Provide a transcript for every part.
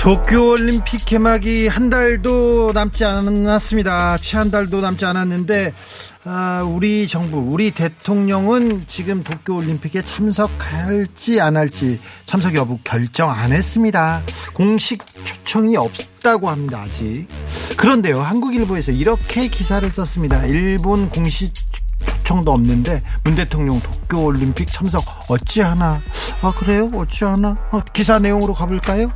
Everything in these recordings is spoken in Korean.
도쿄올림픽 개막이 한 달도 남지 않았습니다. 채 한 달도 남지 않았는데 아, 우리 정부, 우리 대통령은 지금 도쿄올림픽에 참석할지 안 할지 참석 여부 결정 안 했습니다. 공식 초청이 없다고 합니다. 아직. 그런데요, 한국일보에서 이렇게 기사를 썼습니다. 일본 공식 초청도 없는데 문 대통령 도쿄올림픽 참석 어찌하나 아 그래요 어찌하나 어, 기사 내용으로 가볼까요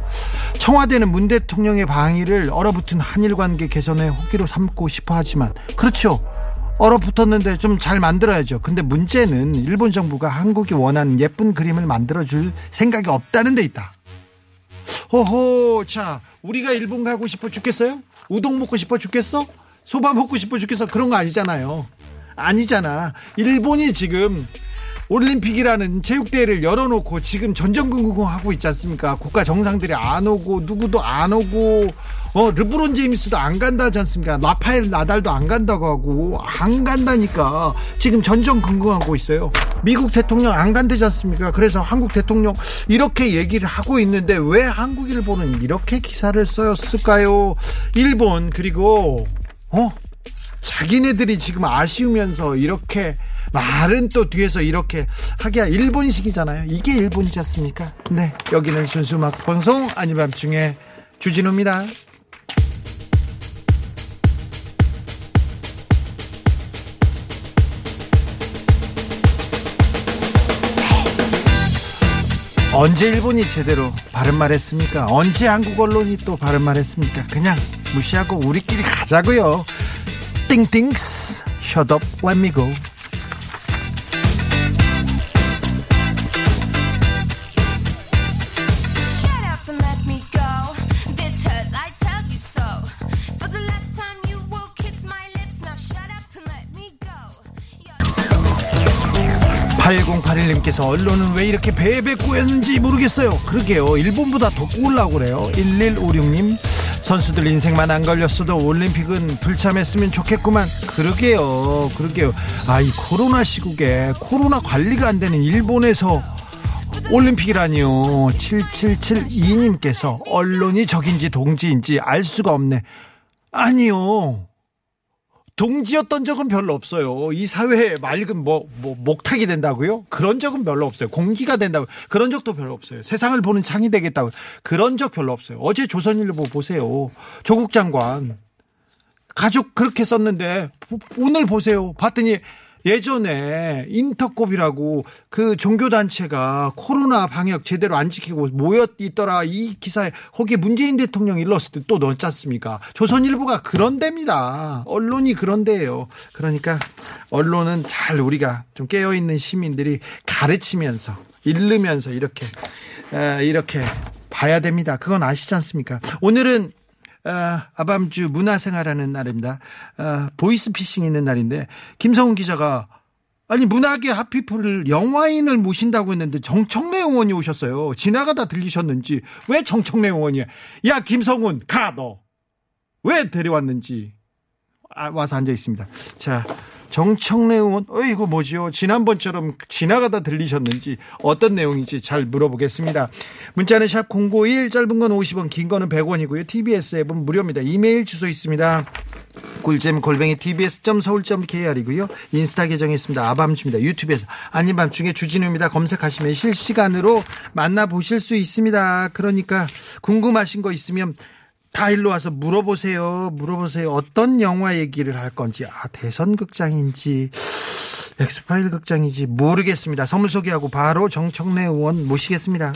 청와대는 문 대통령의 방위를 얼어붙은 한일 관계 개선의 호기로 삼고 싶어 하지만 그렇죠 얼어붙었는데 좀 잘 만들어야죠. 근데 문제는 일본 정부가 한국이 원하는 예쁜 그림을 만들어줄 생각이 없다는 데 있다. 호호, 자, 우리가 일본 가고 싶어 죽겠어요? 우동 먹고 싶어 죽겠어? 소바 먹고 싶어 죽겠어? 그런 거 아니잖아요. 아니잖아. 일본이 지금 올림픽이라는 체육대회를 열어놓고 지금 전전긍긍하고 있지 않습니까? 국가 정상들이 안 오고 누구도 안 오고 어 르브론 제임스도 안 간다 하지 않습니까? 라파엘 나달도 안 간다고 하고 안 간다니까 지금 전전긍긍하고 있어요. 미국 대통령 안 간다지 않습니까? 그래서 한국 대통령 이렇게 얘기를 하고 있는데 왜 한국 일본은 이렇게 기사를 썼을까요? 일본 그리고 어 자기네들이 지금 아쉬우면서 이렇게 말은 또 뒤에서 이렇게 하기야 일본식이잖아요. 이게 일본이지 않습니까? 네. 여기는 순수 막 방송 아니 밤중에 주진우입니다. 언제 일본이 제대로 바른 말 했습니까? 언제 한국 언론이 또 바른 말 했습니까? 그냥 무시하고 우리끼리 가자고요. 띵띵스 Shut up, let me go. Shut up and let me go. This hurts, I tell you so. For the last time you will kiss my lips. Now shut up and let me go. You're 8081님께서 언론은 왜 이렇게 배배 꼬였는지 모르겠어요. 그러게요. 일본보다 더 꼬으려고 그래요. 1156님 선수들 인생만 안 걸렸어도 올림픽은 불참했으면 좋겠구만. 그러게요. 그러게요. 아, 이 코로나 시국에 코로나 관리가 안 되는 일본에서 올림픽이라니요. 7772님께서 언론이 적인지 동지인지 알 수가 없네. 아니요. 동지였던 적은 별로 없어요. 이 사회에 맑은 뭐, 뭐, 목탁이 된다고요? 그런 적은 별로 없어요. 공기가 된다고. 그런 적도 별로 없어요. 세상을 보는 창이 되겠다고. 그런 적 별로 없어요. 어제 조선일보 보세요. 조국 장관. 가족 그렇게 썼는데, 오늘 보세요. 봤더니 예전에 인터콥이라고 그 종교단체가 코로나 방역 제대로 안 지키고 모여 있더라 이 기사에 거기에 문재인 대통령 때또 넣었지 않습니까? 조선일보가 그런 데입니다. 언론이 그런 데예요. 그러니까 언론은 잘 우리가 좀 깨어있는 시민들이 가르치면서 읽으면서 이렇게 에, 이렇게 봐야 됩니다. 그건 아시지 않습니까? 오늘은 어, 아밤주 문화생활하는 날입니다. 어, 보이스피싱 있는 날인데 김성훈 기자가 아니 문학의 핫피플을 영화인을 모신다고 했는데 정청래 의원이 오셨어요. 지나가다 들리셨는지 왜 정청래 의원이야? 야 김성훈 가 너. 왜 데려왔는지 아, 와서 앉아 있습니다. 자 정청래 의원, 어, 이거 뭐지요? 지난번처럼 지나가다 들리셨는지 어떤 내용인지 잘 물어보겠습니다. 문자는 샵 051, 짧은 건 50원, 긴 거는 100원이고요. TBS 앱은 무료입니다. 이메일 주소 있습니다. 꿀잼 골뱅이 tbs.서울.kr이고요. 인스타 계정에 있습니다. 아밤주입니다. 유튜브에서 아닌 밤중에 주진우입니다. 검색하시면 실시간으로 만나보실 수 있습니다. 그러니까 궁금하신 거 있으면 다 일로 와서 물어보세요. 물어보세요. 어떤 영화 얘기를 할 건지. 아, 대선 극장인지, 엑스파일 극장인지 모르겠습니다. 선물 소개하고 바로 정청래 의원 모시겠습니다.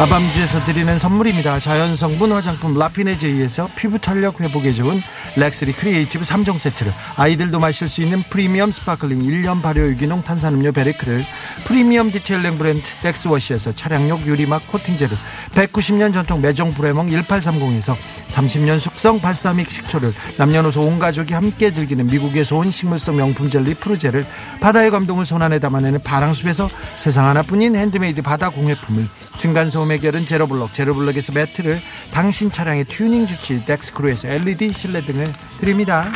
아밤주에서 드리는 선물입니다. 자연성분 화장품 라피네제이에서 피부 탄력 회복에 좋은 렉스리 크리에이티브 3종 세트를 아이들도 마실 수 있는 프리미엄 스파클링 1년 발효 유기농 탄산음료 베리크를 프리미엄 디테일링 브랜드 덱스워시에서 차량용 유리막 코팅제를 190년 전통 매종 브레몽 1830에서 30년 숙성 발사믹 식초를 남녀노소 온 가족이 함께 즐기는 미국에서 온 식물성 명품 젤리 프루제를 바다의 감동을 손안에 담아내는 바랑숲에서 세상 하나뿐인 핸드메이드 바다 공예품을 층간소음 해결은 제로블럭 제로블럭에서 매트를 당신 차량의 튜닝 주치의 덱스크루에서 LED 실내등을 드립니다.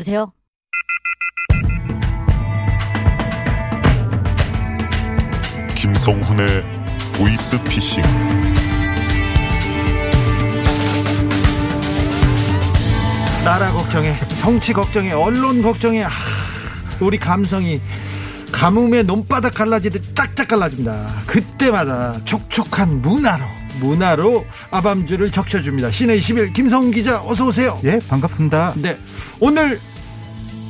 여보세요? 김성훈의 보이스 피싱 나라 걱정해 정치 걱정해 언론 걱정해 하, 우리 감성이 가뭄에 논바닥 갈라지듯 짝짝 갈라집니다. 그때마다 촉촉한 문화로 문화로 아밤주를 적셔줍니다. 씨네21 김성훈 기자 어서 오세요. 예, 반갑습니다. 네. 오늘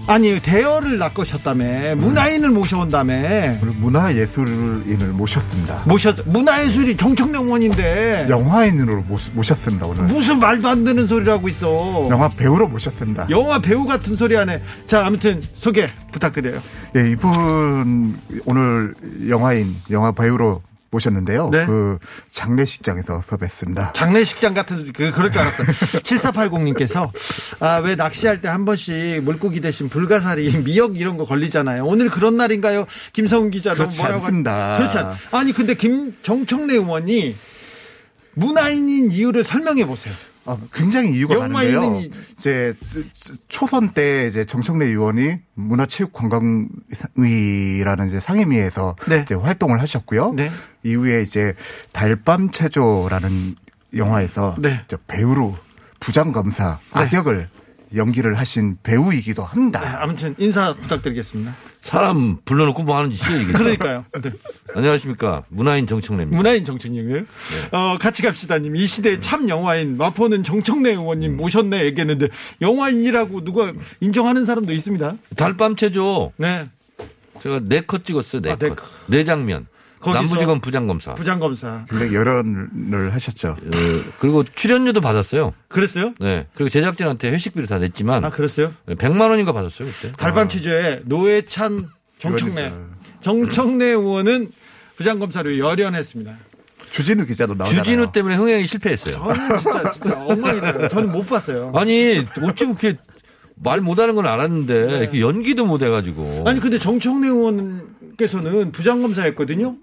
아니 대여를 낚으셨다며 문화인을 모셔온다며 문화예술인을 모셨습니다. 모셨 문화예술이 정청래원인데 영화인으로 모셨습니다 오늘. 무슨 말도 안 되는 소리를 하고 있어 영화 배우로 모셨습니다. 영화 배우 같은 소리 하네 자 아무튼 소개 부탁드려요 예, 이분 오늘 영화인, 영화 배우로 모셨는데요. 네. 그 장례식장에서 섭외했습니다. 장례식장 같은 그 그럴 줄 알았어요. 7480님께서 아 왜 낚시할 때 한 번씩 물고기 대신 불가사리, 미역 이런 거 걸리잖아요. 오늘 그런 날인가요? 김성훈 기자 너무 뭐라고 않습니다. 그렇지 않. 아니 근데 김 정청래 의원이 문화인인 이유를 설명해 보세요. 아, 굉장히 이유가 많은데요. 이- 이제 초선 때 이제 정청래 의원이 문화체육관광위라는 이제 상임위에서 네. 이제 활동을 하셨고요. 네. 이후에 이제 달밤 체조라는 영화에서 네. 배우로 부장검사 악역을 연기를 하신 배우이기도 합니다. 아, 아무튼 인사 부탁드리겠습니다. 사람 불러놓고 뭐 하는 짓이에요, 이게. 그러니까요. 네. 안녕하십니까. 문화인 정청래입니다. 문화인 정청래님. 어, 같이 갑시다님. 이 시대의 참 영화인 마포는 정청래 의원님 모셨네 얘기했는데 영화인이라고 누가 인정하는 사람도 있습니다. 달밤 체조. 네. 제가 네 컷 찍었어요, 네 아, 네 컷. 컷. 네 장면. 남부지검 부장검사. 부장검사. 굉장히 열연을 하셨죠. 어, 그리고 출연료도 받았어요. 그랬어요? 네. 그리고 제작진한테 회식비를 다 냈지만 아, 그랬어요? 100만 원인가 받았어요, 그때. 달밤 취재에 노회찬 정청래. 정청래 의원은 부장검사로 열연했습니다. 주진우 기자도 나오잖아요. 주진우 때문에 흥행이 실패했어요. 저는 진짜, 진짜 엉망이다. 저는 못 봤어요. 아니, 어찌 그렇게 말 못하는 건 알았는데 이렇게 연기도 못 해가지고. 네. 아니, 근데 정청래 의원 께서는 부장검사였거든요.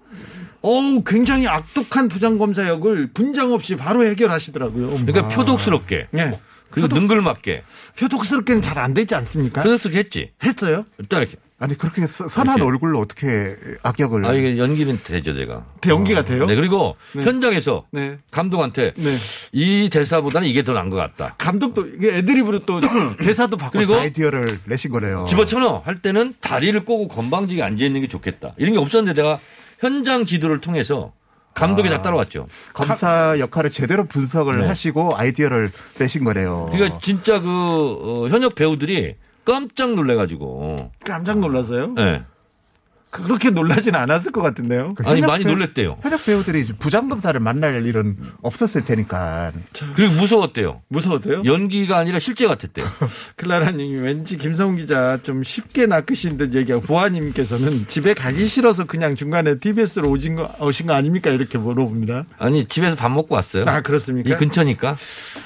어우, 굉장히 악독한 부장검사 역을 분장 없이 바로 해결하시더라고요. 그러니까 표독스럽게. 네. 그리고 능글맞게. 표독스럽게는 잘 안 되지 않습니까? 표독스럽게 했지. 했어요? 일단 이렇게. 아니 그렇게 서- 선한 이렇게. 얼굴로 어떻게 악역을 아, 이게 연기는 되죠, 제가. 연기가 돼요? 네, 그리고 네. 현장에서 네. 감독한테 네. 이 대사보다는 이게 더 나은 것 같다. 감독도 이게 애드립으로 또 대사도 바꿨어요. 그리고 아이디어를 내신 거네요. 집어쳐넣어 할 때는 다리를 꼬고 건방지게 앉아 있는 게 좋겠다. 이런 게 없었는데 내가 현장 지도를 통해서 감독이 다 따라왔죠. 검사 역할을 제대로 분석을 네. 하시고 아이디어를 내신 거네요. 그러니까 진짜 그 어, 현역 배우들이 깜짝 놀래가지고 깜짝 놀라서요. 네. 그렇게 놀라진 않았을 것 같은데요. 그 아니 많이 배우- 놀랬대요. 현역 배우들이 부장검사를 만날 일은 없었을 테니까. 그리고 무서웠대요. 무서워도요? 연기가 아니라 실제 같았대요. 클라라님이 왠지 김성훈 기자 좀 쉽게 낚으신 듯 얘기하고 보아님께서는 집에 가기 싫어서 그냥 중간에 TBS로 오신 거, 오신 거 아닙니까? 이렇게 물어봅니다. 아니 집에서 밥 먹고 왔어요. 아, 그렇습니까? 이 근처니까.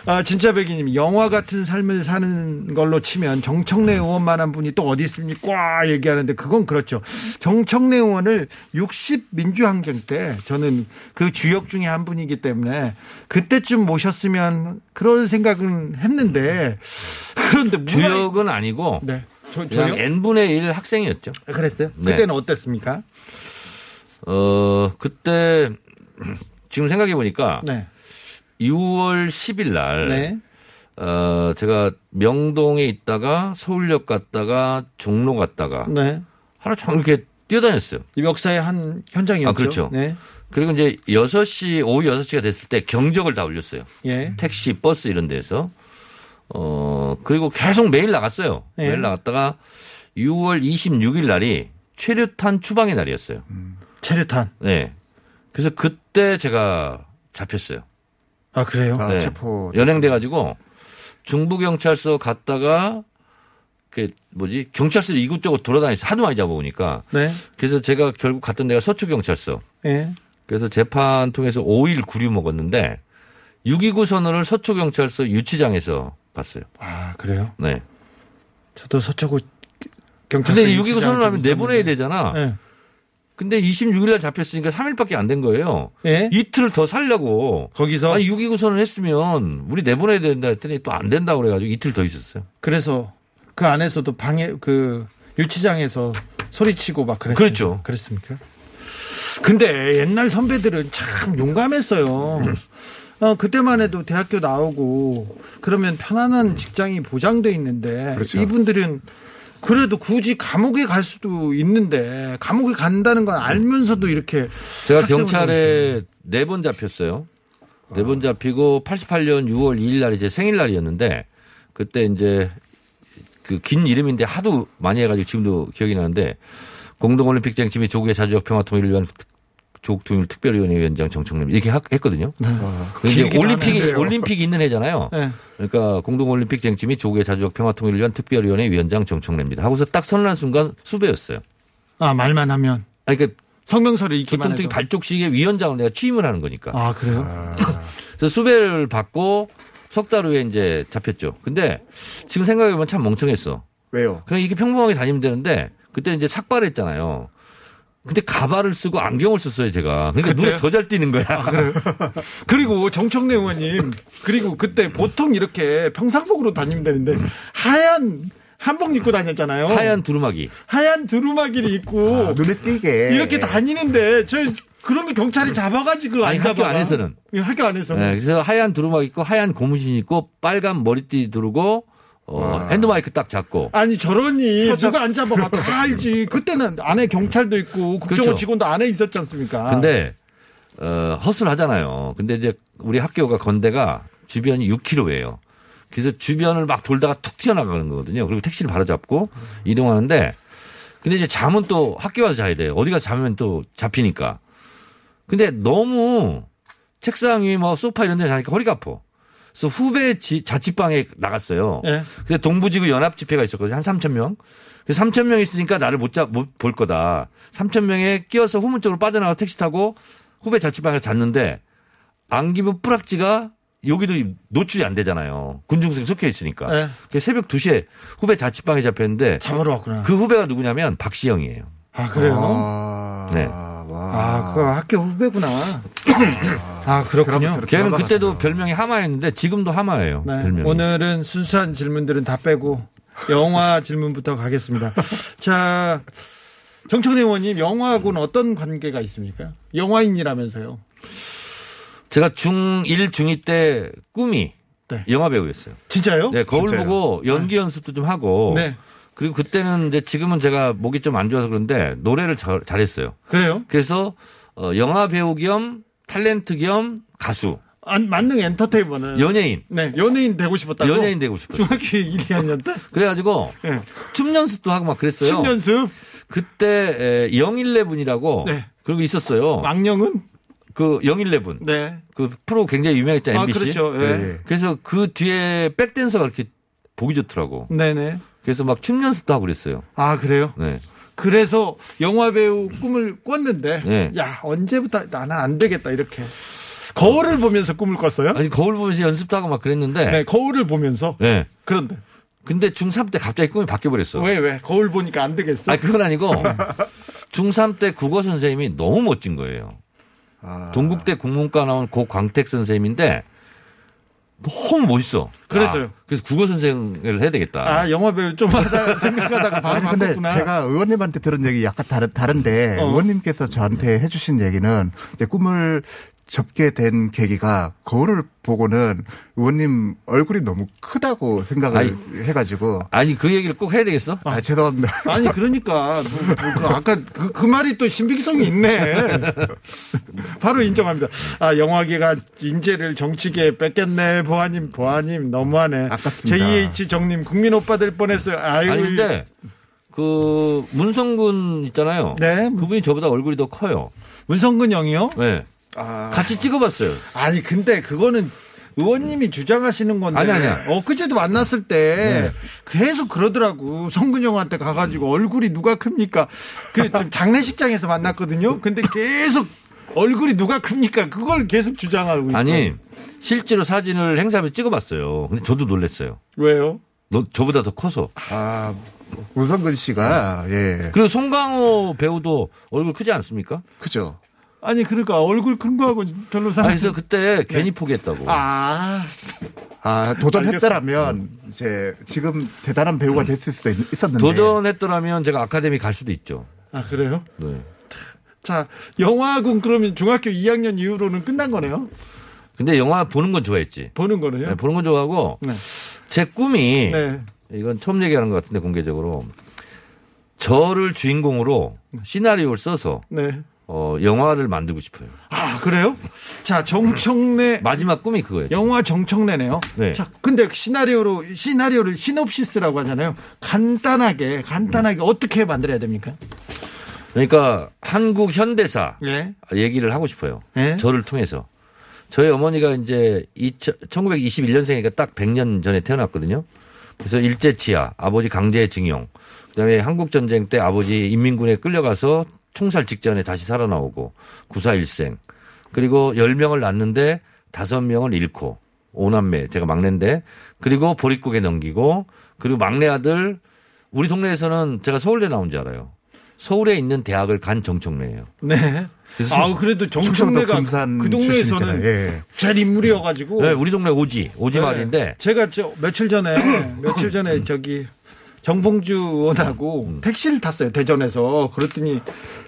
아, 진짜 백이님, 영화 같은 삶을 사는 걸로 치면 정청래 의원만한 분이 또 어디 있습니까? 얘기하는데 그건 그렇죠. 정 청래 의원을 60 민주항쟁 때 저는 그 주역 중에 한 분이기 때문에 그때쯤 모셨으면 그런 생각은 했는데 그런데 무라- 주역은 아니고 네. 저, 그냥 n분의 1 학생이었죠. 그랬어요? 네. 그때는 어땠습니까? 어 그때 지금 생각해 보니까 네. 6월 10일 날 네. 어, 제가 명동에 있다가 서울역 갔다가 종로 갔다가 네. 하루 종일 이렇게 뛰어다녔어요. 이 역사의 한 현장이었죠. 아, 그렇죠. 네. 그리고 이제 6시, 오후 6시가 됐을 때 경적을 다 올렸어요. 예. 택시, 버스 이런 데서. 어, 그리고 계속 매일 나갔어요. 예. 매일 나갔다가 6월 26일 날이 최루탄 추방의 날이었어요. 체류탄. 네. 그래서 그때 제가 잡혔어요. 아, 그래요? 아, 네. 체포. 연행돼가지고 중부경찰서 갔다가 그 뭐지 경찰서 이곳저곳 돌아다니서 하도 많이 잡아보니까 네. 그래서 제가 결국 갔던 데가 서초 경찰서 예. 그래서 재판 통해서 5일 구류 먹었는데 6.29 선언을 서초 경찰서 유치장에서 봤어요. 아, 그래요? 네. 저도 서초구 경찰서 근데 6.29 유치장에 선언을 하면 좀 내보내야. 되잖아. 예. 근데 26일 날 잡혔으니까 3일밖에 안 된 거예요. 예? 이틀을 더 살려고. 거기서 아니 6.29 선언 했으면 우리 내보내야 된다 했더니 또 안 된다고 그래 가지고 이틀 더 있었어요. 그래서 그 안에서도 방에 그 유치장에서 소리치고 막 그랬어요. 그렇죠. 그랬습니까? 근데 옛날 선배들은 참 용감했어요. 어, 그때만 해도 대학교 나오고 그러면 편안한 직장이 보장돼 있는데 그렇죠. 이분들은 그래도 굳이 감옥에 갈 수도 있는데 감옥에 간다는 건 알면서도 이렇게 제가 경찰에 네 번 잡혔어요. 네번 잡히고 88년 6월 2일 날 이 제 생일날이었는데 그때 이제 그 긴 이름인데 하도 많이 해가지고 지금도 기억이 나는데 공동올림픽 쟁취 및 조국의 자주적 평화 통일을 위한 조국 통일 특별위원회 위원장 정청래 이렇게 하- 했거든요. 근데 이제 길기도 올림픽이. 올림픽이 있는 해잖아요. 네. 그러니까 공동올림픽 및 조국의 자주적 평화 통일을 위한 특별위원회 위원장 정청래입니다. 하고서 딱 선언한 순간 수배였어요. 아 말만 하면 아니 그러니까 성명서를 읽기만 해도 발족식의 위원장을 내가 취임을 하는 거니까. 아 그래요? 그래서 수배를 받고 석 달 후에 이제 잡혔죠. 근데 지금 생각해보면 참 멍청했어. 왜요? 그냥 이렇게 평범하게 다니면 되는데 그때 이제 삭발했잖아요. 근데 가발을 쓰고 안경을 썼어요, 제가. 그러니까 눈에 그때요? 더잘 띄는 거야. 그리고 정청래 의원님 그리고 그때 보통 이렇게 평상복으로 다니면 되는데 하얀 한복 입고 다녔잖아요. 하얀 두루마기. 하얀 두루마기를 입고 아, 눈에 띄게. 이렇게 다니는데 저 그러면 경찰이 잡아가지고 아니, 안 학교 잡아가? 안에서는. 예, 학교 안에서는 네, 그래서 하얀 두루마기 입고 하얀 고무신 입고 빨간 머리띠 두르고 어, 핸드마이크 딱 잡고 아니 저러니 누가 안 잡아가 다 알지. 그때는 안에 경찰도 있고 국정원 그렇죠. 직원도 안에 있었지 않습니까? 근데 어, 헛을 하잖아요. 근데 이제 우리 학교가 건대가 주변이 6km예요. 그래서 주변을 막 돌다가 툭 튀어나가는 거거든요. 그리고 택시를 바로 잡고 이동하는데 근데 이제 잠은 또 학교 가서 자야 돼요. 어디 가서 자면 또 잡히니까. 근데 너무 책상 위에 뭐 소파 이런 데 자니까 허리가 아파. 그래서 후배 지- 자취방에 나갔어요. 예. 근데 동부지구 연합 집회가 있었거든요. 한 3천 명. 그 3천 명 있으니까 나를 못, 잡, 못 볼 거다. 3천 명에 끼어서 후문 쪽으로 빠져나가 택시 타고 후배 자취방에 잤는데 안기부 뿌락지가 여기도 노출이 안 되잖아요. 군중석에 속해 있으니까. 예. 그래서 새벽 2시에 후배 자취방에 잡혔는데 잡으러 왔구나. 그 후배가 누구냐면 박시영이에요. 아 그래요? 아, 네. 와. 아, 그 학교 후배구나. 아, 그렇군요. 그럼 걔는 그때도. 별명이 하마였는데 지금도 하마예요. 네. 별명이. 오늘은 순수한 질문들은 다 빼고 영화 질문부터 가겠습니다. 자, 정청래 의원님, 영화하고는 어떤 관계가 있습니까? 영화인이라면서요. 제가 중1, 중2 때 꿈이 네. 영화 배우였어요. 진짜요? 네, 거울 진짜요? 보고 연기 연습도 좀 하고. 네. 그리고 그때는 이제 지금은 제가 목이 좀 안 좋아서 그런데 노래를 잘, 잘했어요. 그래요? 그래서 어, 영화 배우 겸 탤런트 겸 가수, 안, 만능 엔터테이너는. 연예인, 네, 연예인 되고 싶었다고? 연예인 되고 싶었어요. 중학교 1, 2학년 때? 그래가지고 네. 춤 연습도 하고 막 그랬어요. 춤 연습? 그때 에, 영일레븐이라고 네. 그런 거 있었어요. 망령은 그 영일레븐 네. 그 프로 굉장히. 아 MBC. 그렇죠. 예. 네. 그래서 그 뒤에 백댄서가 이렇게 보기 좋더라고. 네네. 그래서 막 춤 연습도 하고 그랬어요. 아 그래요? 네. 그래서 영화 배우 꿈을 꿨는데 네. 야 언제부터 나는 안 되겠다 이렇게 거울을 보면서 꿈을 꿨어요? 아니 거울 보면서 연습도 하고 막 그랬는데. 네, 거울을 보면서 네. 그런데 근데 중3 때 갑자기 꿈이 바뀌어 버렸어. 왜 왜 거울 보니까 안 되겠어? 아니 그건 아니고 중3 때 국어 선생님이 너무 멋진 거예요. 아. 동국대 국문과 나온 고 광택 선생님인데 너무 멋있어. 그래서요? 아, 그래서 국어 선생을 해야 되겠다. 아 영화 배우 좀 하다 생각하다가 바로 아니 근데 바꿨구나. 제가 의원님한테 들은 얘기 약간 다른 다른데 어. 의원님께서 저한테 해주신 얘기는 이제 꿈을 접게 된 계기가 거울을 보고는 의원님 얼굴이 너무 크다고 생각을 아니. 해가지고 아니 그 얘기를 꼭 해야 되겠어? 아 죄송합니다. 아니 그러니까 뭐, 뭐, 그 아까 그, 그 말이 또 신빙성이 있네. 바로 인정합니다. 아 영화계가 인재를 정치계에 뺏겼네. 보아님 보아님 너무하네. 아깝습니다. JH 정님 국민 오빠 될 뻔했어요. 아이고. 아니 근데 그 문성군 있잖아요. 네. 그분이 저보다 얼굴이 더 커요. 문성근 형이요? 네. 아, 같이 찍어봤어요. 아니 근데 그거는 의원님이 주장하시는 건데 아니, 아니야. 엊그제도 만났을 때 네. 계속 그러더라고 성근 형한테 가가지고 얼굴이 누가 큽니까 그 좀 장례식장에서 만났거든요 근데 계속 얼굴이 누가 큽니까 그걸 계속 주장하고 있고 아니 실제로 사진을 행사하면서 찍어봤어요. 근데 저도 놀랐어요. 왜요 너 저보다 더 커서. 아 문성근 씨가 예 그리고 송강호 배우도 얼굴 크지 않습니까? 그죠. 아니 그러니까 얼굴 큰 거하고 별로 아, 상관 그래서 그때 괜히 포기했다고. 아 아 도전했더라면 이제 지금 대단한 배우가 됐을 수도 있- 있었는데 도전했더라면 제가 아카데미 갈 수도 있죠. 아, 그래요 네. 자 영화군 그러면 중학교 2학년 이후로는 끝난 거네요 근데 영화 보는 건 좋아했지. 보는 거는요 네, 보는 건 좋아하고 네. 제 꿈이 네. 이건 처음 얘기하는 것 같은데 공개적으로 저를 주인공으로 시나리오를 써서 네. 어, 영화를 만들고 싶어요. 아 그래요? 자 정청래 마지막 꿈이 그거예요. 영화 정청래네요. 네. 자 근데 시나리오로 시나리오를 시놉시스라고 하잖아요. 간단하게 간단하게 어떻게 만들어야 됩니까? 그러니까 한국 현대사 네. 얘기를 하고 싶어요. 네. 저를 통해서. 저희 어머니가 이제 1921년생이니까 딱 100년 전에 태어났거든요. 그래서 일제치하, 아버지 강제징용, 그다음에 한국전쟁 때 아버지 인민군에 끌려가서 총살 직전에 다시 살아나오고 구사일생 그리고 10명을 낳는데 5명을 잃고 오남매 제가 막내인데 그리고 보릿고개 넘기고 그리고 막내 아들 우리 동네에서는 제가 서울대 나온 줄 알아요. 서울에 있는 대학을 간 정청래예요. 네. 아 그래도 정청래가 금산 그 동네에서는 출신이잖아요. 예. 제일 인물이어가지고. 네, 우리 동네 오지 오지 네. 말인데 제가 저 며칠 전에 며칠 전에 저기 정봉주 의원하고 택시를 탔어요 대전에서 그랬더니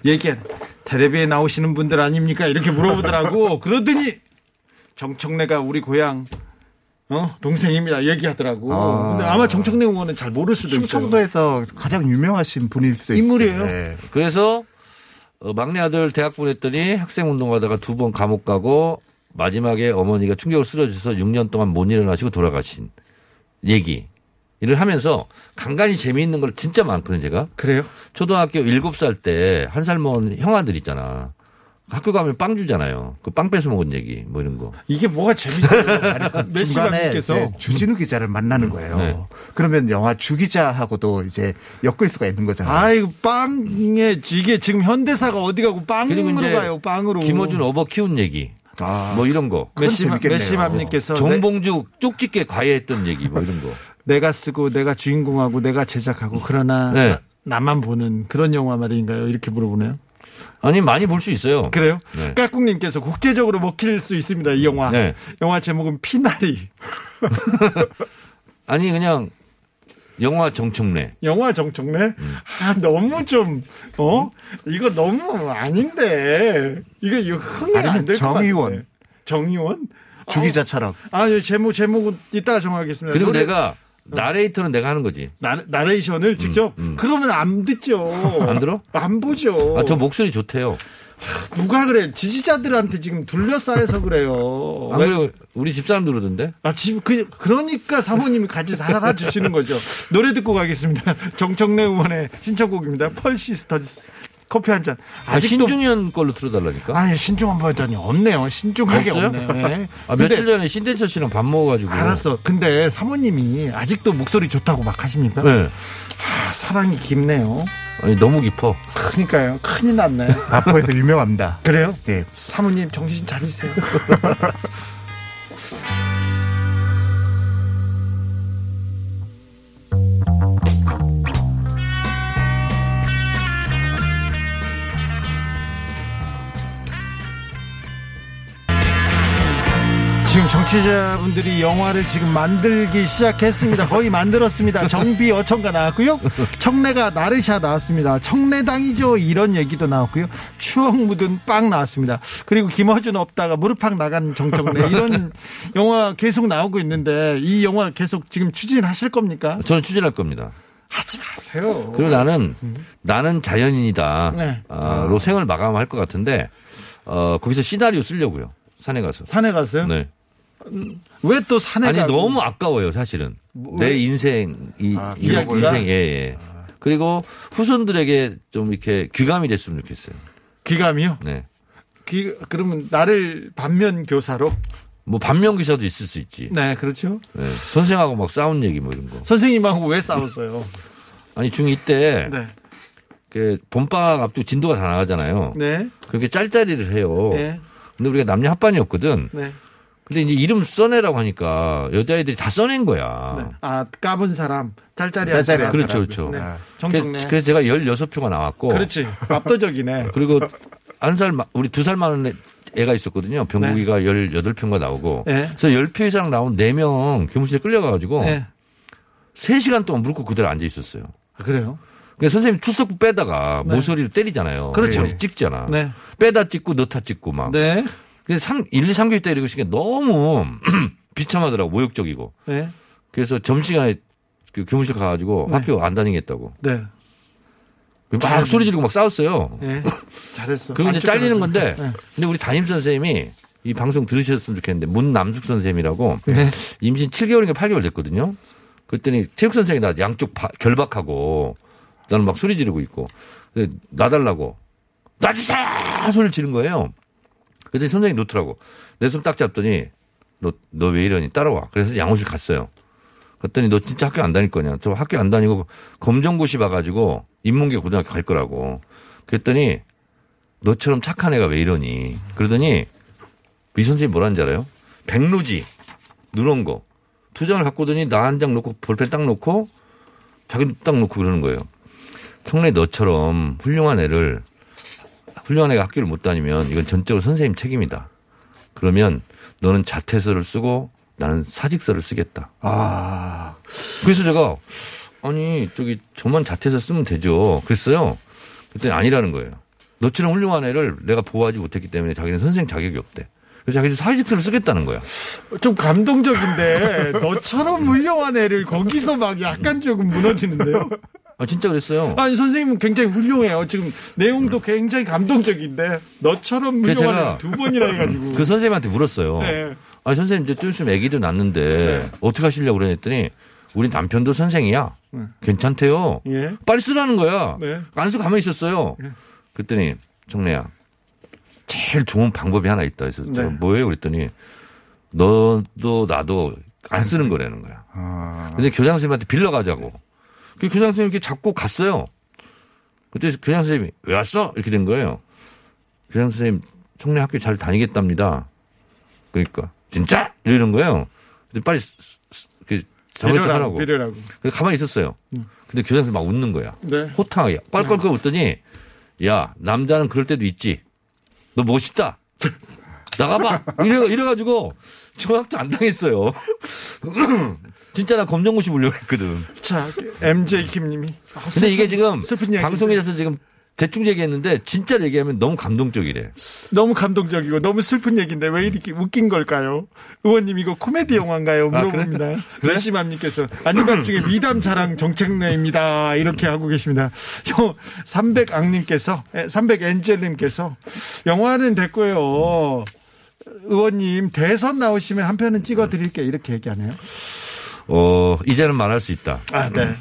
얘기해 텔레비에 나오시는 분들 아닙니까 이렇게 물어보더라고 그러더니 정청래가 우리 고향 어 동생입니다 얘기하더라고 아. 근데 아마 정청래 의원은 잘 모를 수도 있어요 충청도에서 가장 유명하신 분일 수도 인물이에요? 있어요. 예. 그래서 어, 막내 아들 대학 보냈더니 학생 운동하다가 두 번 감옥 가고 마지막에 어머니가 충격을 쓰러져서 6년 동안 못 일어나시고 돌아가신 얘기 를 하면서 간간히 재미있는 걸 진짜 많거든요, 제가. 그래요 초등학교 7살 때 한 살 먹은 형아들 있잖아. 학교 가면 빵 주잖아요. 그 빵 뺏어 먹은 얘기 뭐 이런 거. 이게 뭐가 재밌어요 중간에 메시감님께서 이제 주진우 기자를 만나는 거예요. 네. 그러면 영화 주 기자하고도 이제 엮을 수가 있는 거잖아요. 아이고 빵에 이게 지금 현대사가 어디 가고 빵으로 가요 빵으로 김어준 어버 키운 얘기. 아, 뭐 이런 거. 그건 메시맘, 재밌겠네요. 메시맘님께서 내- 정봉주 쪽집게 과외했던 얘기 뭐 이런 거. 내가 쓰고 내가 주인공하고 내가 제작하고 그러나 네. 나- 나만 보는 그런 영화 말인가요? 이렇게 물어보네요. 아니 많이 볼 수 있어요. 그래요? 네. 까꿍님께서 국제적으로 먹힐 수 있습니다. 이 영화. 네. 영화 제목은 피나리. 아니 그냥 영화 정청래. 영화 정청래? 음. 아 너무 좀 어? 이거 너무 아닌데. 이거 이거 흥이 같아. 정의원. 정의원? 주 기자처럼. 아, 이 제목 제목은 이따가 정하겠습니다. 그리고 노래- 내가 나레이터는 내가 하는 거지. 나, 나레이션을 직접 음. 그러면 안 듣죠. 안 들어? 안 보죠. 아, 저 목소리 좋대요. 누가 그래? 지지자들한테 지금 둘러싸여서 그래요. 안 그래요? 우리 집사람도 그러던데? 아, 지금 그 그러니까 사모님이 같이 살아주시는 거죠. 노래 듣고 가겠습니다. 정청래 의원의 신청곡입니다. 펄 시스터즈 커피 한 잔. 아, 신중현 걸로 틀어달라니까? 아니 신중현 버전이 없네요. 신중현 게 없어요? 없네요. 네. 아, 근데 며칠 전에 신대철 씨랑 밥 먹어가지고. 알았어. 근데 사모님이 아직도 목소리 좋다고 막 하십니까? 네. 아, 사랑이 깊네요. 아니, 너무 깊어. 그러니까요. 큰일 났네. 마포에서 유명합니다. 그래요? 네. 사모님 정신 차리세요. 정치자분들이 영화를 지금 만들기 시작했습니다. 거의 만들었습니다. 정비 어천가 나왔고요. 청래가 나르샤 나왔습니다. 청래당이죠. 이런 얘기도 나왔고요. 추억 묻은 빵 나왔습니다. 그리고 김어준 없다가 무릎팍 나간 정청래 이런 영화 계속 나오고 있는데 이 영화 계속 지금 추진하실 겁니까? 저는 추진할 겁니다. 하지 마세요. 그리고 나는, 나는 자연인이다. 네. 아, 로 생을 마감할 것 같은데, 어, 거기서 시나리오 쓰려고요. 산에 가서. 산에 갔어요? 네. 왜 또 산에 아니 가고? 너무 아까워요 사실은 내 왜? 인생 이 아? 인생 예 예. 그리고 후손들에게 좀 이렇게 귀감이 됐으면 좋겠어요. 귀감이요? 네. 귀 그러면 나를 반면 교사로? 뭐 반면 기사도 있을 수 있지. 네, 그렇죠. 네. 선생하고 막 싸운 얘기 뭐 이런 거. 선생님하고 왜 싸웠어요? 아니 중2 때 네. 그 봄방학 앞두고 진도가 다 나가잖아요. 네. 그렇게 짤짤이를 해요. 네. 근데 우리가 남녀 합반이었거든. 네. 근데 이제 이름 써내라고 하니까 여자애들이 다 써낸 거야. 네. 아, 까본 사람, 짤짤이한 사람. 그렇죠. 그렇죠. 네. 아, 정청래. 그래서 제가 16표가 나왔고. 그렇지. 압도적이네. 그리고 한 살, 마- 우리 두 살 많은 애가 있었거든요. 병국이가 18표가 나오고. 네. 그래서 10표 이상 나온 4명 교무실에 끌려가가지고 네. 3시간 동안 무릎 꿇고 그대로 앉아 있었어요. 아, 그래요? 그러니까 선생님 출석부 빼다가 네. 모서리를 때리잖아요. 그렇죠. 머리 찍잖아. 네. 빼다 찍고 넣다 찍고 막. 네. 그래서 3, 1, 2, 3교육 때 이러고 있으니까 너무 비참하더라고. 모욕적이고. 네. 그래서 점심시간에 그 교무실 가가지고 네. 학교 안 다니겠다고. 네. 막 소리 지르고 막 싸웠어요. 네. 잘했어. 그리고 이제 잘리는. 건데, 네. 근데 우리 담임 선생님이 이 방송 들으셨으면 좋겠는데, 문남숙 선생님이라고 네. 임신 7개월인가 8개월 됐거든요. 그랬더니 체육 선생이 나 양쪽 바- 결박하고, 나는 막 소리 지르고 있고, 근데 놔달라고, 놔주세요! 소리를 지른 거예요. 그랬더니 선생님이 놓더라고. 내 손 딱 잡더니, 너, 너 왜 이러니? 따라와. 그래서 양호실 갔어요. 그랬더니 너 진짜 학교 안 다닐 거냐? 저 학교 안 다니고 검정고시 봐가지고 인문계 고등학교 갈 거라고. 그랬더니 너처럼 착한 애가 왜 이러니? 그러더니 이 선생님이 뭐라는지 알아요? 백루지 누런 거. 두 장을 갖고 오더니 나 한 장 놓고 볼펜 딱 놓고 자기 딱 놓고 그러는 거예요. 성래 너처럼 훌륭한 애를 훌륭한 애가 학교를 못 다니면 이건 전적으로 선생님 책임이다. 그러면 너는 자퇴서를 쓰고 나는 사직서를 쓰겠다. 아, 그래서 제가 아니 저기 저만 자퇴서 쓰면 되죠. 그랬어요. 그랬더니 아니라는 거예요. 너처럼 훌륭한 애를 내가 보호하지 못했기 때문에 자기는 선생 자격이 없대. 그래서 자기는 사직서를 쓰겠다는 거야. 좀 감동적인데 너처럼 훌륭한 애를 거기서 막 약간 조금 무너지는데요. 아 진짜 그랬어요. 아니 선생님은 굉장히 훌륭해요. 지금 내용도 굉장히 감동적인데 너처럼 훌륭한 두 번이나 해가지고. 그 선생님한테 물었어요. 네. 아 선생님 이제 좀 있으면 아기도 낳는데 어떻게 하시려고 그랬더니 우리 남편도 선생이야. 네. 괜찮대요. 예. 빨리 쓰라는 거야. 네. 안 쓰고 가만히 있었어요. 그랬더니 정래야 제일 좋은 방법이 하나 있다. 그래서 제가 네. 뭐예요? 그랬더니 너도 나도 안 쓰는 거라는 거야. 아, 근데 교장 선생님한테 빌려 가자고. 그 교장 선생님 이렇게 잡고 갔어요. 그때 교장 선생님이 왜 왔어? 이렇게 된 거예요. 교장 선생님 청래 학교 잘 다니겠답니다. 그러니까 진짜 이러는 거예요. 근데 빨리 이렇게 잡았다 하라고. 비료라고. 그래서 가만히 있었어요. 근데 교장 선생님 막 웃는 거야. 네. 호탕하게 껄껄껄 웃더니 야 남자는 그럴 때도 있지. 너 멋있다. 나가봐. 이래 이래가지고 정학도 안 당했어요. 진짜 나 검정고시 보려고 했거든. 자, MJ 김님이. 아, 근데 이게 지금 이야기. 방송에서 지금 대충 얘기했는데 진짜 얘기하면 너무 감동적이래. 너무 감동적이고 너무 슬픈 얘기인데 왜 이렇게 웃긴 걸까요? 의원님 이거 코미디 영화인가요? 아, 물어봅니다. 러시맘님께서 아닌 중에 미담 자랑 정책내입니다. 이렇게 하고 계십니다. 300악님께서 300엔젤님께서 영화는 됐고요. 의원님 대선 나오시면 한 편은 찍어 드릴게요. 이렇게 얘기하네요. 어, 이제는 말할 수 있다. 아, 네.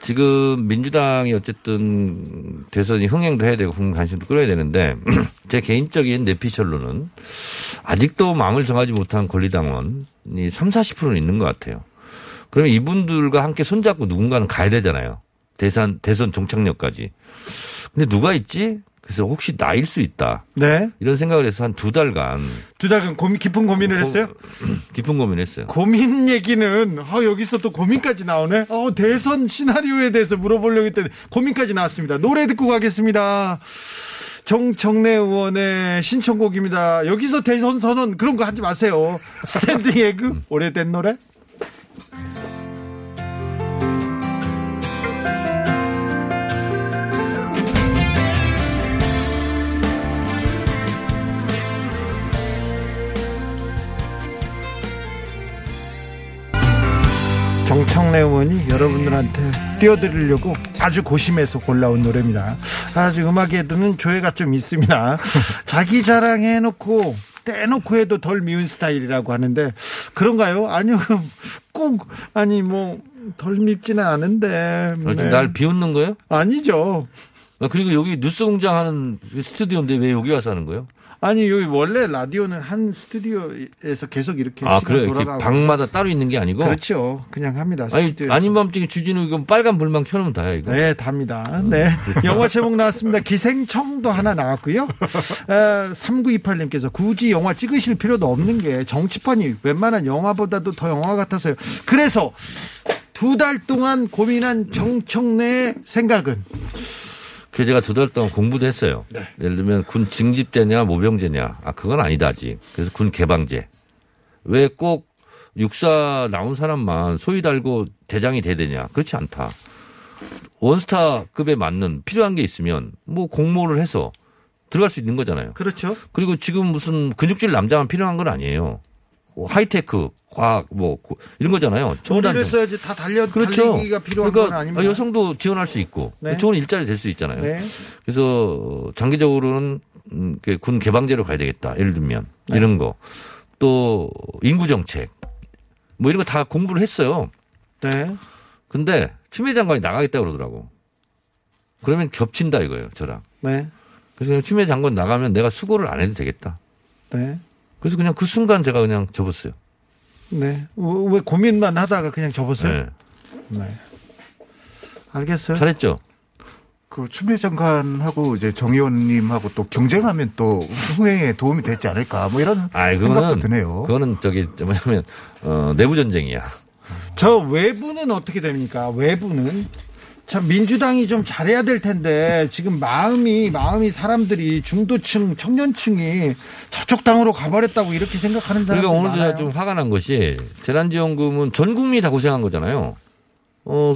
지금 민주당이 어쨌든 대선이 흥행도 해야 되고 국민 관심도 끌어야 되는데 제 개인적인 내피셜로는 아직도 마음을 정하지 못한 권리당원이 3, 40%는 있는 것 같아요. 그러면 이분들과 함께 손잡고 누군가는 가야 되잖아요. 대선, 대선 종착역까지. 근데 누가 있지? 그래서 혹시 나일 수 있다. 네. 이런 생각을 해서 한 두 달간 두 달간 고민, 깊은 고민을 했어요? 깊은 고민했어요. 고민 얘기는 어, 여기서 또 고민까지 나오네. 어, 대선 시나리오에 대해서 물어보려고 했더니 고민까지 나왔습니다. 노래 듣고 가겠습니다. 정청래 의원의 신청곡입니다. 여기서 대선 선언 그런 거 하지 마세요. 스탠딩 에그 오래된 노래. 정청래 의원이 여러분들한테 띄워드리려고 아주 고심해서 골라온 노래입니다. 아주 음악에도는 조예가 좀 있습니다. 자기 자랑해놓고 떼놓고 해도 덜 미운 스타일이라고 하는데 그런가요? 아니요. 꼭 아니 뭐 덜 밉지는 않은데. 어, 지금 네. 날 비웃는 거예요? 아니죠. 아, 그리고 여기 뉴스 공장 하는 스튜디오인데 왜 여기 와서 하는 거예요? 아니 여기 원래 라디오는 한 스튜디오에서 계속 이렇게 아, 그래요? 이렇게 방마다 따로 있는 게 아니고? 그렇죠. 그냥 합니다. 아니, 스튜디오에서. 아닌 밤중에 주진우 이거 빨간 불만 켜놓으면 다야, 이거. 네, 답니다. 네. 영화 제목 나왔습니다. 기생청도 하나 나왔고요. 어, 3928님께서 굳이 영화 찍으실 필요도 없는 게 정치판이 웬만한 영화보다도 더 영화 같아서요. 그래서 두 달 동안 고민한 정청래의 생각은 그 제가 두 달 동안 공부도 했어요. 네. 예를 들면 군 징집제냐 모병제냐. 아, 그건 아니다, 아직. 그래서 군 개방제. 왜 꼭 육사 나온 사람만 소위 달고 대장이 되냐. 그렇지 않다. 원스타급에 맞는 필요한 게 있으면 뭐 공모를 해서 들어갈 수 있는 거잖아요. 그렇죠. 그리고 지금 무슨 근육질 남자만 필요한 건 아니에요. 뭐 하이테크, 과학, 뭐 고- 이런 거잖아요. 첨단 써야지 다 달려 그렇죠. 달리기가 필요한 그러니까 건 아닙니다. 여성도 지원할 수 있고 네. 좋은 일자리 될 수 있잖아요. 네. 그래서 장기적으로는 음, 그군 개방제로 가야 되겠다. 예를 들면 네. 이런 거. 또 인구 정책 뭐 이런 거 다 공부를 했어요. 네. 근데 추미애 장관이 나가겠다 그러더라고. 그러면 겹친다 이거예요, 저랑. 네. 그래서 추미애 장관 나가면 내가 수고를 안 해도 되겠다. 네. 그래서 그냥 그 순간 제가 그냥 접었어요. 네. 왜 고민만 하다가 그냥 접었어요? 네. 네. 알겠어요. 잘했죠. 그 추미애 장관하고 이제 정 의원님하고 또 경쟁하면 또 흥행에 도움이 되지 않을까 뭐 이런 아이, 생각도 그거는, 드네요. 그거는 저기, 뭐냐면, 어, 내부 전쟁이야. 저 외부는 어떻게 됩니까? 외부는 참 민주당이 좀 잘해야 될 텐데 지금 마음이 마음이 사람들이 중도층 청년층이 저쪽 당으로 가버렸다고 이렇게 생각하는 사람이 그러니까 오늘도 많아요. 제가 좀 화가 난 것이 재난지원금은 전 국민이 다 고생한 거잖아요. 어,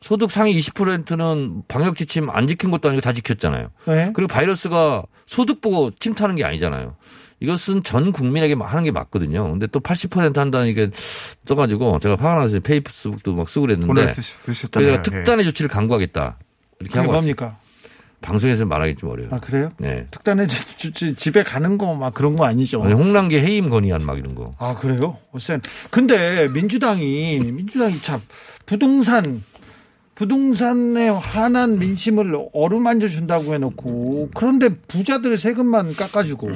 소득 상위 20%는 방역 지침 안 지킨 것도 아니고 다 지켰잖아요. 네. 그리고 바이러스가 소득 보고 침투하는 게 아니잖아요. 이것은 전 국민에게 하는 게 맞거든요. 근데 또 80% 한다는 이게 떠가지고 제가 화가 나서 페이스북도 막 쓰고 그랬는데. 그래서 특단의 조치를 강구하겠다. 이렇게 하고 왔어요. 뭡니까? 방송에서 말하기 좀 어려워요. 아 그래요? 네. 특단의 지- 집에 가는 거 막 그런 거 아니죠? 아니, 홍남기 해임 건의안 막 이런 거. 아 그래요? 어센. 근데 민주당이 민주당이 참 부동산 부동산에 화난 민심을 어루만져 준다고 해놓고 그런데 부자들 세금만 깎아주고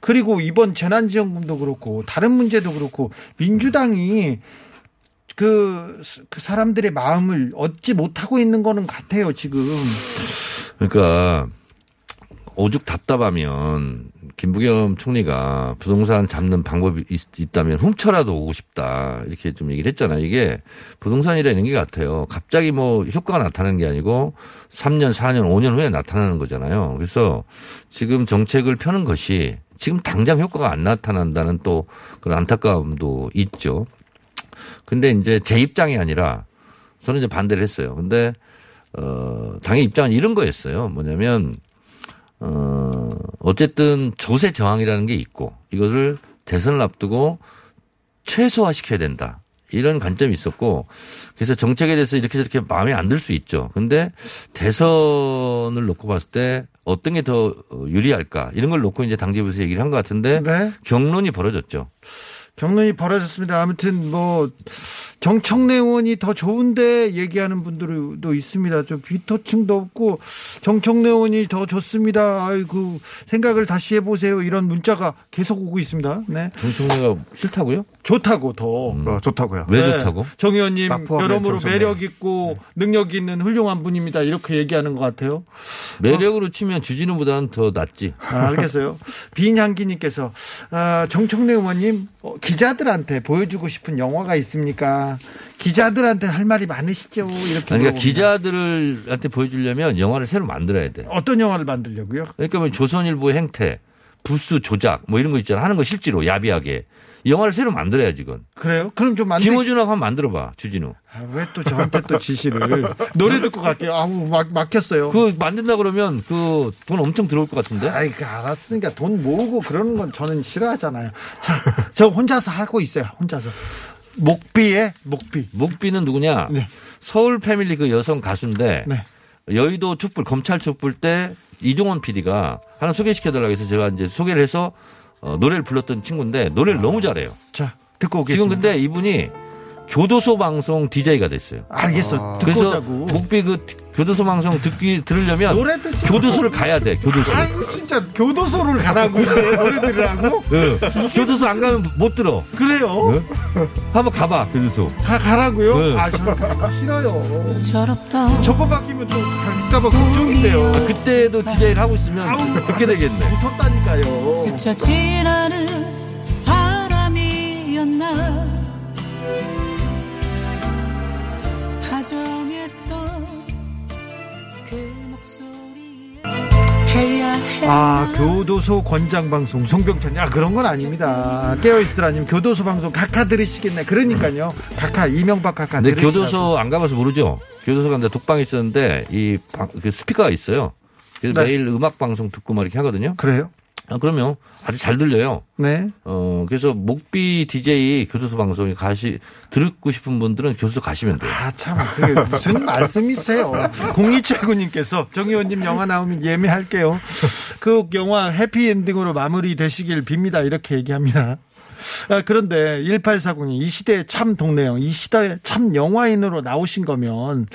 그리고 이번 재난지원금도 그렇고 다른 문제도 그렇고 민주당이 그, 그 사람들의 마음을 얻지 못하고 있는 거는 같아요 지금. 그러니까 오죽 답답하면 김부겸 총리가 부동산 잡는 방법이 있, 다면 훔쳐라도 오고 싶다 이렇게 좀 얘기를 했잖아요. 이게 부동산이라는 게 같아요. 갑자기 뭐 효과가 나타나는 게 아니고 3년, 4년, 5년 후에 나타나는 거잖아요. 그래서 지금 정책을 펴는 것이 지금 당장 효과가 안 나타난다는 또 그런 안타까움도 있죠. 근데 이제 제 입장이 아니라 저는 이제 반대를 했어요. 근데 어, 당의 입장은 이런 거였어요. 뭐냐면, 어, 어쨌든 조세 저항이라는 게 있고 이것을 대선을 앞두고 최소화시켜야 된다. 이런 관점이 있었고 그래서 정책에 대해서 이렇게 저렇게 마음에 안 들 수 있죠. 근데 대선을 놓고 봤을 때 어떤 게 더 유리할까 이런 걸 놓고 이제 당지부에서 얘기를 한 것 같은데 네. 경론이 벌어졌죠. 경론이 벌어졌습니다. 아무튼 뭐 정청래 의원이 더 좋은데 얘기하는 분들도 있습니다. 좀 비토층도 없고 정청래 의원이 더 좋습니다. 아이고 생각을 다시 해보세요. 이런 문자가 계속 오고 있습니다. 네, 정청래가 싫다고요? 좋다고 더. 어, 좋다고요. 왜 네. 좋다고? 정 의원님 여러모로 정청래. 매력 있고 능력 있는 훌륭한 분입니다. 이렇게 얘기하는 것 같아요. 매력으로 치면 주진우보다는 더 낫지. 아, 알겠어요. 비인향기님께서 아, 정청래 의원님 어, 기자들한테 보여주고 싶은 영화가 있습니까? 기자들한테 할 말이 많으시죠? 이렇게 그러니까. 기자들한테 보여주려면 영화를 새로 만들어야 돼. 어떤 영화를 만들려고요? 그러니까 뭐 조선일보 행태, 부수 조작 뭐 이런 거 있잖아. 하는 거 실제로 야비하게. 영화를 새로 만들어야지, 이건. 그래요? 그럼 좀 만들. 김호준하고 한번 만들어봐, 주진우. 아, 왜 또 저한테 또 지시를 노래 듣고 갈게요. 아우 막 막혔어요. 그거 만든다 그러면 그 돈 엄청 들어올 것 같은데? 아이, 그 알았으니까 돈 모으고 그러는 건 저는 싫어하잖아요. 자, 저 혼자서 하고 있어요. 혼자서. 목비에 목비. 목비는 누구냐? 네. 서울 패밀리 그 여성 가수인데 네. 여의도 촛불 검찰 촛불 때 이종원 PD가 하나 소개시켜달라고 해서 제가 이제 소개를 해서 어, 노래를 불렀던 친구인데 노래를 너무 잘해요. 자, 듣고 지금 오겠습니다. 근데 이분이 교도소 방송 DJ가 됐어요. 알겠어. 듣고 그래서 오자고. 목비 그 교도소 방송 듣기 들으려면 교도소를 가야 돼. 교도소. 아이고 진짜 교도소를 가라고 노래 들으라고? 응. 교도소 안 가면 못 들어. 그래요? 한번 가봐 교도소. 가 가라고요? 네. 아, 저 가기 싫어요. 저거 바뀌면 또 갈까봐 걱정인데요. 그때도 DJ를 하고 있으면 아우. 듣게 되겠네. 무섭다니까요. 스쳐 지나는 바람이었나 아 교도소 권장 방송 송병찬 야 그런 건 아닙니다 깨어 있으라님 교도소 방송 각하 들으시겠네 그러니까요 각하 이명박 각하 근데 들으시라고. 교도소 안 가봐서 모르죠. 교도소 갔는데 독방에 있었는데 이 방- 그 스피커가 있어요. 그래서 네. 매일 음악 방송 듣고 막 이렇게 하거든요. 그래요 아, 그러면 아주 잘 들려요. 네 어, 그래서 목비 DJ 교도소 방송에 가시, 듣고 싶은 분들은 교도소 가시면 돼요. 아, 참, 그게 무슨 말씀이세요? 0279님께서 정 의원님 영화 나오면 예매할게요. 그 영화 해피엔딩으로 마무리 되시길 빕니다. 이렇게 얘기합니다. 아, 그런데 1840님, 이 시대의 참 동네형, 이 시대의 참 영화인으로 나오신 거면,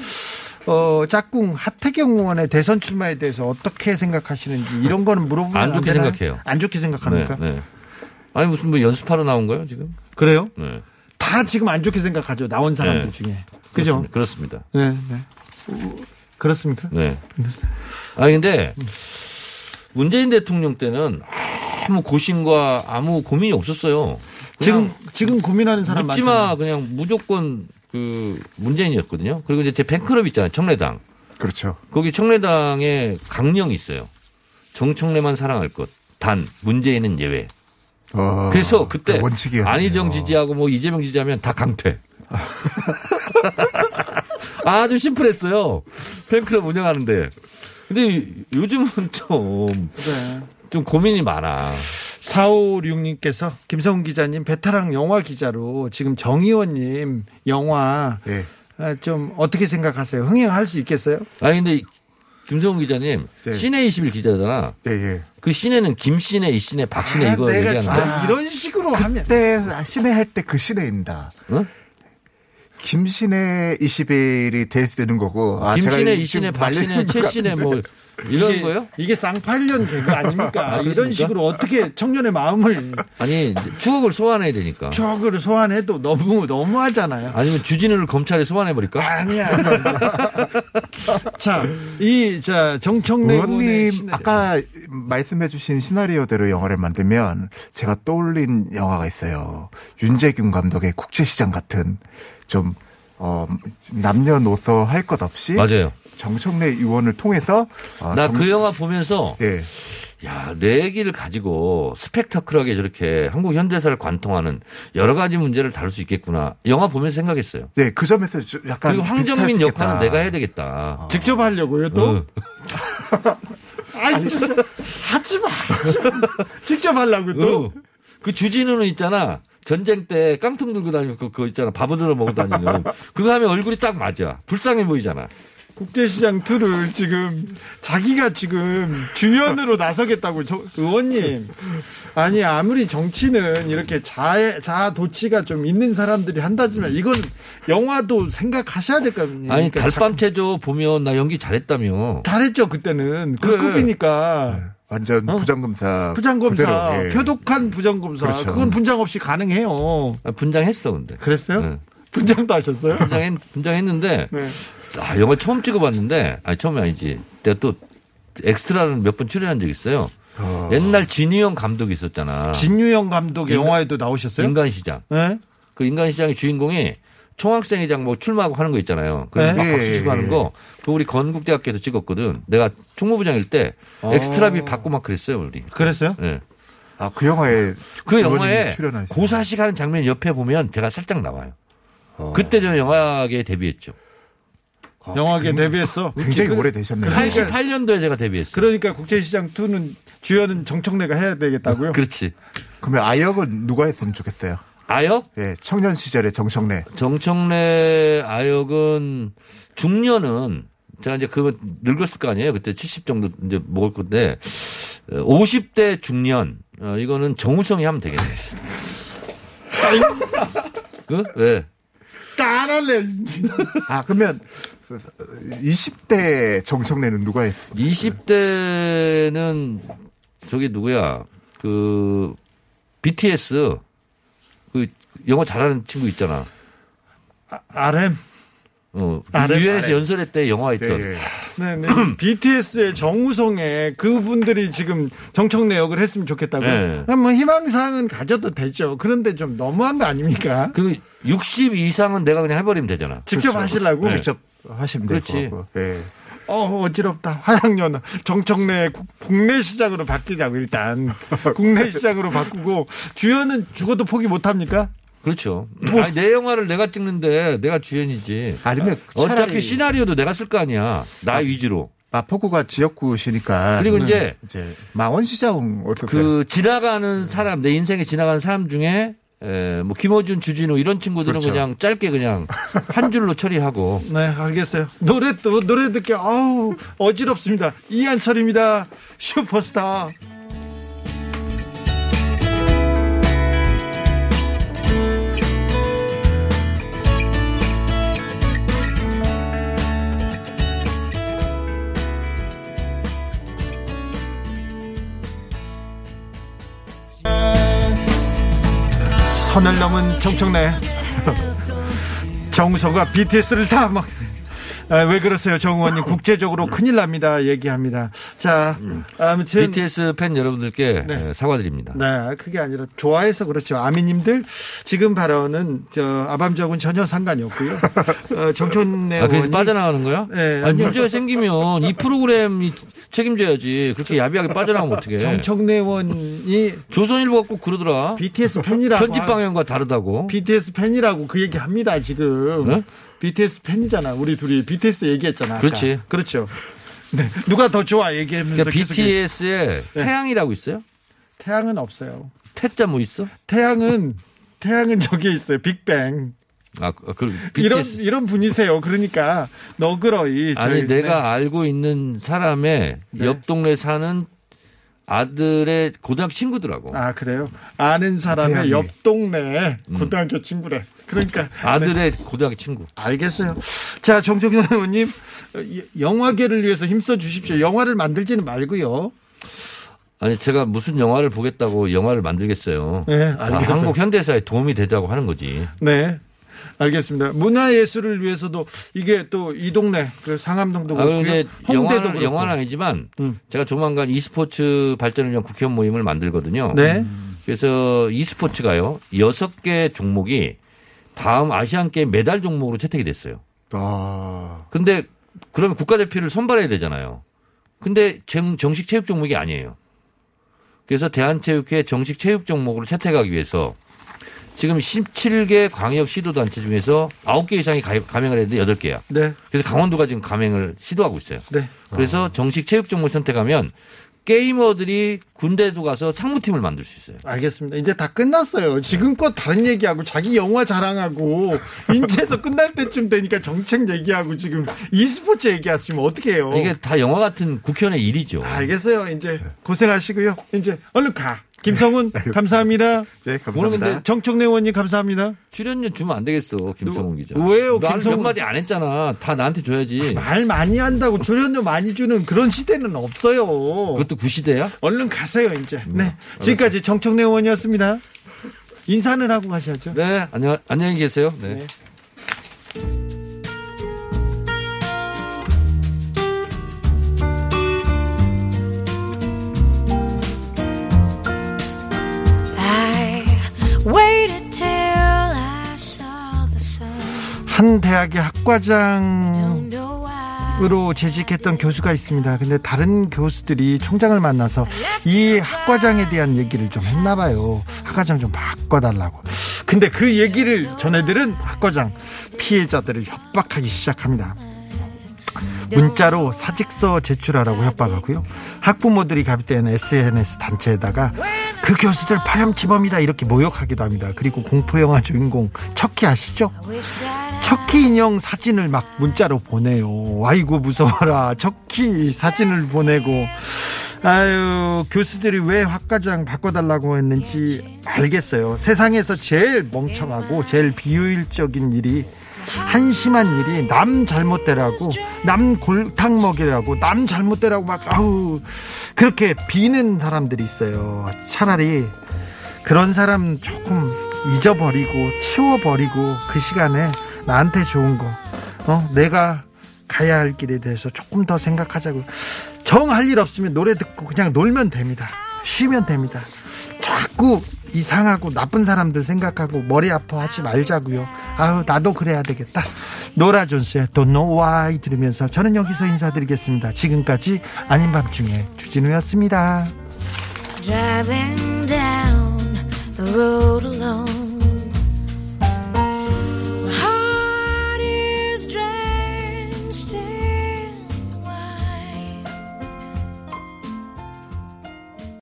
어, 짝꿍 하태경 의원의 대선 출마에 대해서 어떻게 생각하시는지 이런 거는 물어보면 안 좋게 되나요? 생각해요. 안 좋게 생각합니까? 네, 네. 아니, 무슨 뭐 연습하러 나온 거예요, 지금? 그래요? 네. 다 지금 안 좋게 생각하죠. 나온 사람들 네. 중에. 그죠? 그렇습니다. 네, 네. 그렇습니까? 네. 아니, 근데 문재인 대통령 때는 아무 고심과 아무 고민이 없었어요. 지금 지금 고민하는 사람 묻지. 마. 그냥 무조건 그 문재인이었거든요. 그리고 이제 제 팬클럽 있잖아요. 청래당. 그렇죠. 거기 청래당에 강령이 있어요. 정청래만 사랑할 것. 단 문재인은 예외. 어, 그래서 그때 그. 안희정 지지하고 뭐 이재명 지지하면 다 강퇴. 아주 심플했어요. 팬클럽 운영하는데. 근데 요즘은 좀, 네. 좀 고민이 많아. 4556님께서 김성훈 기자님 베테랑 영화 기자로 지금 정 의원님 영화 예. 아, 좀 어떻게 생각하세요? 흥행할 수 있겠어요? 아니, 근데 김성훈 기자님, 네. 시내 21 기자잖아. 예, 예. 그 시내는 김시내, 이시내, 박시내 이거 아, 내가 얘기하는 진짜 거야. 이런 식으로 하면 그때 시내 할 때 그 시내입니다. 응? 김신혜 21이 되는 거고. 아, 말리는 박시내, 것 최시내 뭐 이런 이게, 거요? 이게 쌍팔년 개그 아닙니까? 아, 이런? 식으로 어떻게 청년의 마음을 아니, 추억을 소환해야 되니까. 추억으로 소환해도 너무 너무 하잖아요. 아니면 주진우를 검찰에 소환해 버릴까? 아니야. 아니야. 자, 이, 자, 정청래 의원님. 아까 말씀해주신 시나리오대로 영화를 만들면 제가 떠올린 영화가 있어요. 윤재균 감독의 국제시장 같은 좀 어, 남녀노소 할 것 없이 맞아요. 정청래 의원을 통해서 어, 나 정- 그 영화 보면서 예. 야, 내 얘기를 가지고 스펙타클하게 저렇게 한국 현대사를 관통하는 여러 가지 문제를 다룰 수 있겠구나. 영화 보면서 생각했어요. 네, 그 점에서 좀 약간 그리고 황정민. 역할은 내가 해야 되겠다. 직접 하려고요 또? 응. 아니 진짜 하지 마. 하지 마. 직접 하려고 또? 어. 그 주진우는 있잖아. 전쟁 때 깡통 들고 다니고 그- 그거 있잖아. 밥을 먹어 다니는. 그거 하면 얼굴이 딱 맞아. 불쌍해 보이잖아. 국제시장 2를 지금 자기가 지금 주연으로 나서겠다고 저, 의원님 아니 아무리 정치는 이렇게 자해, 자도치가 좀 있는 사람들이 한다지만 이건 영화도 생각하셔야 될거 아닙니까? 아니 그러니까 달밤 체조 보면 나 연기 잘했다며. 자- 잘했죠 그때는 그 그래. 급이니까 완전 부장검사. 부장검사 그대로, 예. 표독한 부장검사 그렇죠. 그건 분장 없이 가능해요. 아, 분장했어 근데. 그랬어요? 네. 분장도 하셨어요? 분장했, 분장했는데 네. 아, 영화 처음 찍어봤는데 아니 처음이 아니지. 내가 또 엑스트라는 몇 번 출연한 적 있어요. 어. 옛날 진유영 감독이 있었잖아. 진유영 감독의 인간- 영화에도 나오셨어요? 인간시장. 네? 그 인간시장의 주인공이 총학생회장 뭐 출마하고 하는 거 있잖아요. 그래서 네. 막 예, 박수 예, 치고 하는 예. 거. 그 우리 건국대학교에서 찍었거든. 내가 총무부장일 때 어. 엑스트라비 받고 막 그랬어요, 우리. 그랬어요? 예. 아, 그 영화에 그 영화에. 고사식 하는 장면 옆에 보면 제가 살짝 나와요. 어. 그때 저 영화계에 데뷔했죠. 아, 영화계 데뷔했어. 굉장히 그- 오래 되셨네요. 그러니까- 88년도에 제가 데뷔했어요. 그러니까 국제시장 2는 주연은 정청래가 해야 되겠다고요? 그렇지. 그러면 아역은 누가 했으면 좋겠어요? 아역? 예, 청년 시절의 정청래. 정청래 아역은 중년은 제가 이제 그거 늙었을 거 아니에요. 그때 70 정도 이제 먹을 건데 50대 중년 어, 이거는 정우성이 하면 되겠네. 그? 왜? 따라래. 아, 그러면 20대 정청래는 누가 했습니까? 20대는 저기 누구야? 그 BTS 그 영어 잘하는 친구 있잖아. RM. 어, RM, 유엔에서. 연설회 영화 있던. 예, 예. 네, 네. BTS의 정우성에 그분들이 지금 정청래 역을 했으면 좋겠다고요. 네. 그럼 뭐 희망사항은 가져도 되죠. 그런데 좀 너무한 거 아닙니까? 그리고 60 이상은 내가 그냥 해버리면 되잖아. 직접 그렇죠. 하시려고? 직접 하시면. 거고. 예. 어, 어지럽다. 화양연 정청래 국- 국내 시장으로 바뀌자고 일단. 국내 시장으로 바꾸고 주연은 죽어도 포기 못 합니까? 그렇죠. 아니, 내 영화를 내가 찍는데 내가 주연이지. 아니면 어차피 차라리 시나리오도 내가 쓸 거 아니야. 나 위주로. 마포구가 지역구시니까 그리고 이제 이제 망원시장 어떻게 그 지나가는 사람, 내 인생에 지나가는 사람 중에 에, 뭐 김어준, 주진우 이런 친구들은 그렇죠. 그냥 짧게 그냥 한 줄로 처리하고 네, 알겠어요. 노래 또 노래 듣기 아우 어지럽습니다. 이한철입니다. 슈퍼스타. 선을 넘은 정청래. 정우성과 BTS를 다 막 아, 왜 그러세요, 정 의원님? 국제적으로 큰일 납니다. 얘기합니다. 자, 아무튼. BTS 팬 여러분들께 네. 에, 사과드립니다. 네, 그게 아니라 좋아해서 그렇죠. 아미님들 지금 발언은 저 아밤적은 전혀 상관이 없고요. 어, 정촌내 아, 그래서 의원이 빠져나가는 거야? 네, 아니. 문제가 생기면 이 프로그램이 책임져야지. 그렇게 야비하게 빠져나가면 어떻게 정청래 의원이 조선일보가 꼭 그러더라. BTS 팬이라고 편집 방향과 다르다고. BTS 팬이라고 그 얘기 합니다, 지금. 네? BTS 팬이잖아. 우리 둘이 BTS 얘기했잖아. 아까. 그렇지. 그렇죠. 네. 누가 더 좋아 얘기하면서 그러니까 BTS에 네. 태양이라고 있어요? 태양은 없어요. 태자 뭐 있어? 태양은 태양은 저기에 있어요. 빅뱅. 아, 그 이런. 이런 분이세요. 그러니까 너그러이 아니 내가 알고 있는 사람의 네. 옆 동네 사는 아들의 고등학교 친구더라고. 아 그래요. 아는 사람의 태양이. 옆 동네 음. 고등학교 친구래. 그러니까 아들의 네. 고등학교 친구. 알겠어요. 자 정정현 의원님 영화계를 위해서 힘써 주십시오. 영화를 만들지는 말고요. 아니 제가 무슨 영화를 보겠다고 영화를 만들겠어요. 네, 다 알겠어요. 한국 현대사에 도움이 되자고 하는 거지. 네. 알겠습니다. 문화예술을 위해서도 이게 또 이 동네 그 상암동도 아. 이제 홍대도 그렇고. 영화는 아니지만 음. 제가 조만간 e스포츠 발전을 위한 국회의원 모임을 만들거든요. 네. 그래서 e스포츠가요 여섯 개 종목이 다음 아시안 게임 메달 종목으로 채택이 됐어요. 아, 근데 그러면 국가대표를 선발해야 되잖아요. 근데 정, 정식 체육 종목이 아니에요. 그래서 대한체육회 정식 체육 종목으로 채택하기 위해서 지금 17개 광역 시도단체 중에서 9개 이상이 가- 가맹을 했는데 8개야. 네. 그래서 강원도가 지금 가맹을 시도하고 있어요. 네. 그래서 정식 체육 종목을 선택하면 게이머들이 군대도 가서 상무팀을 만들 수 있어요. 알겠습니다. 이제 다 끝났어요. 지금껏 다른 얘기하고 자기 영화 자랑하고 인체에서 끝날 때쯤 되니까 정책 얘기하고 지금 e스포츠 얘기하시면 어떻게 해요? 이게 다 영화 같은 국회의원의 일이죠. 알겠어요. 이제 고생하시고요. 이제 얼른 가. 김성훈 감사합니다. 네, 오늘 근데 감사합니다. 정청래 의원님 감사합니다. 출연료 주면 안 되겠어, 김성훈 기자. 왜요, 나몇 김성훈? 마디 안 했잖아. 다 나한테 줘야지. 말 많이 한다고 출연료 많이 주는 그런 시대는 없어요. 그것도 구시대야? 얼른 가세요 이제. 네. 지금까지 정청래 의원이었습니다. 인사는 하고 가셔야죠. 네, 안녕, 안녕히 계세요. 네. 네. 한 대학의 학과장. 으로 재직했던 교수가 있습니다. 근데 다른 교수들이 총장을 만나서 이 학과장에 대한 얘기를 좀 했나 봐요. 학과장 좀 바꿔달라고. 근데 그 얘기를 전해들은 학과장 피해자들을 협박하기 시작합니다. 문자로 사직서 제출하라고 협박하고요. 학부모들이 가입된 SNS 단체에다가 그 교수들 파렴치범이다 이렇게 모욕하기도 합니다. 그리고 공포영화 주인공 척키 아시죠? 척키 인형 사진을 막 문자로 보내요. 아이고 무서워라. 척키 사진을 보내고 아유 교수들이 왜 학과장 바꿔달라고 했는지 알겠어요. 세상에서 제일 멍청하고 제일 비효율적인 일이 한심한 일이 남 잘못되라고 남 골탕 먹이라고 남 잘못되라고 막 아우 그렇게 비는 사람들이 있어요. 차라리 그런 사람 조금 잊어버리고 치워버리고 그 시간에 나한테 좋은 거, 어, 내가 가야 할 길에 대해서 조금 더 생각하자고. 정 할 일 없으면 노래 듣고 그냥 놀면 됩니다. 쉬면 됩니다. 자꾸 이상하고 나쁜 사람들 생각하고 머리 아파하지 말자고요. 아우 나도 그래야 되겠다. 노라 존스의 Don't Know Why 들으면서 저는 여기서 인사드리겠습니다. 지금까지 아닌 밤중에 주진우였습니다.